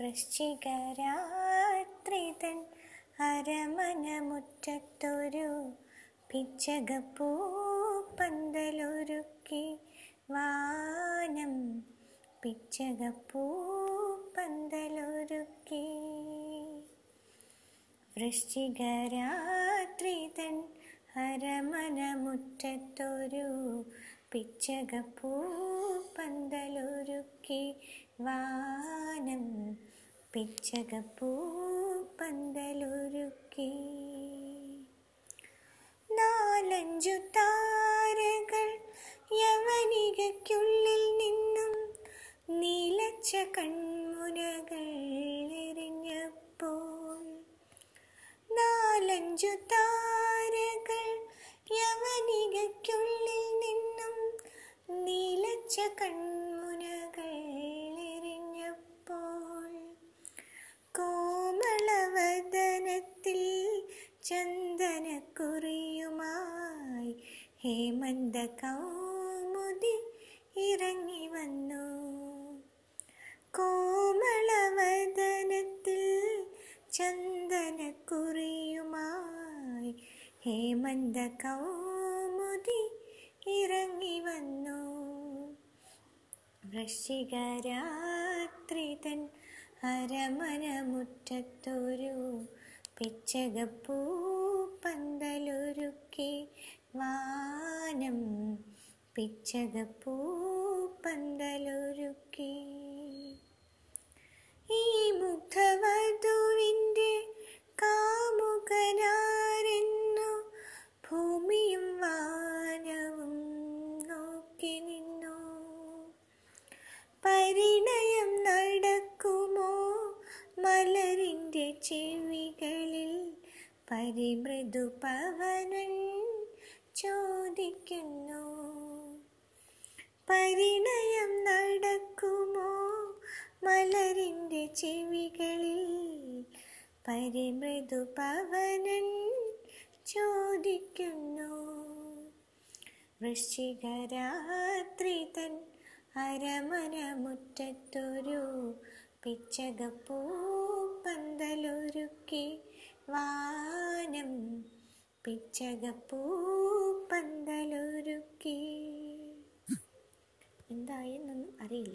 വൃശ്ചികരാത്രി തൻ അരമനമുറ്റത്തൊരു പിച്ചകപ്പൂ പന്തലൊരുക്കി വാനം. പിച്ചകപ്പൂ പന്തലൊരുക്കി. വൃശ്ചികരാത്രി തൻ അരമനമുറ്റത്തൊരു പിച്ചകപ്പൂ പന്തലൊരുക്കി വാനം. പിച്ചകപ്പൂ പന്തലൊരുക്കി. നാലഞ്ചു താരകൾ യവനികയ്ക്കുള്ളിൽ നിന്നും നീലച്ച കൺമുനകൾ എറിഞ്ഞപ്പോൾ നാലഞ്ചു നീലച്ച കൺമുനകൾ എറിഞ്ഞപ്പോൾ കോമളവദനത്തിൽ ചന്ദനക്കുറിയുമായി ഹേമന്ത കൗമുദി ഇറങ്ങി വന്നു. കോമളവദനത്തിൽ ചന്ദനക്കുറിയുമായി ഹേമന്ത കൗമുദി ഇറങ്ങി വന്നു. വൃശ്ചികരാത്രി തൻ അരമനമുറ്റത്തൊരു പിച്ചകപ്പൂ പന്തലൊരുക്കി വാനം. പിച്ചകപ്പൂ പന്തലൊരുക്കി. ഈ മുഗ്ധവധുവിന്റെ പരിമൃദു പവനൻ ചോദിക്കുന്നു. പരിണയം നടക്കുമോ? മലരിന്റെ ചെവികളിൽ പരിമൃദു പവനൻ ചോദിക്കുന്നു. വൃശ്ചികരാത്രി തൻ അരമനമുറ്റത്തൊരു പിച്ചകപ്പൂ പന്തലൊരുക്കി പിച്ചകപ്പൂ പന്തലൊരുക്കി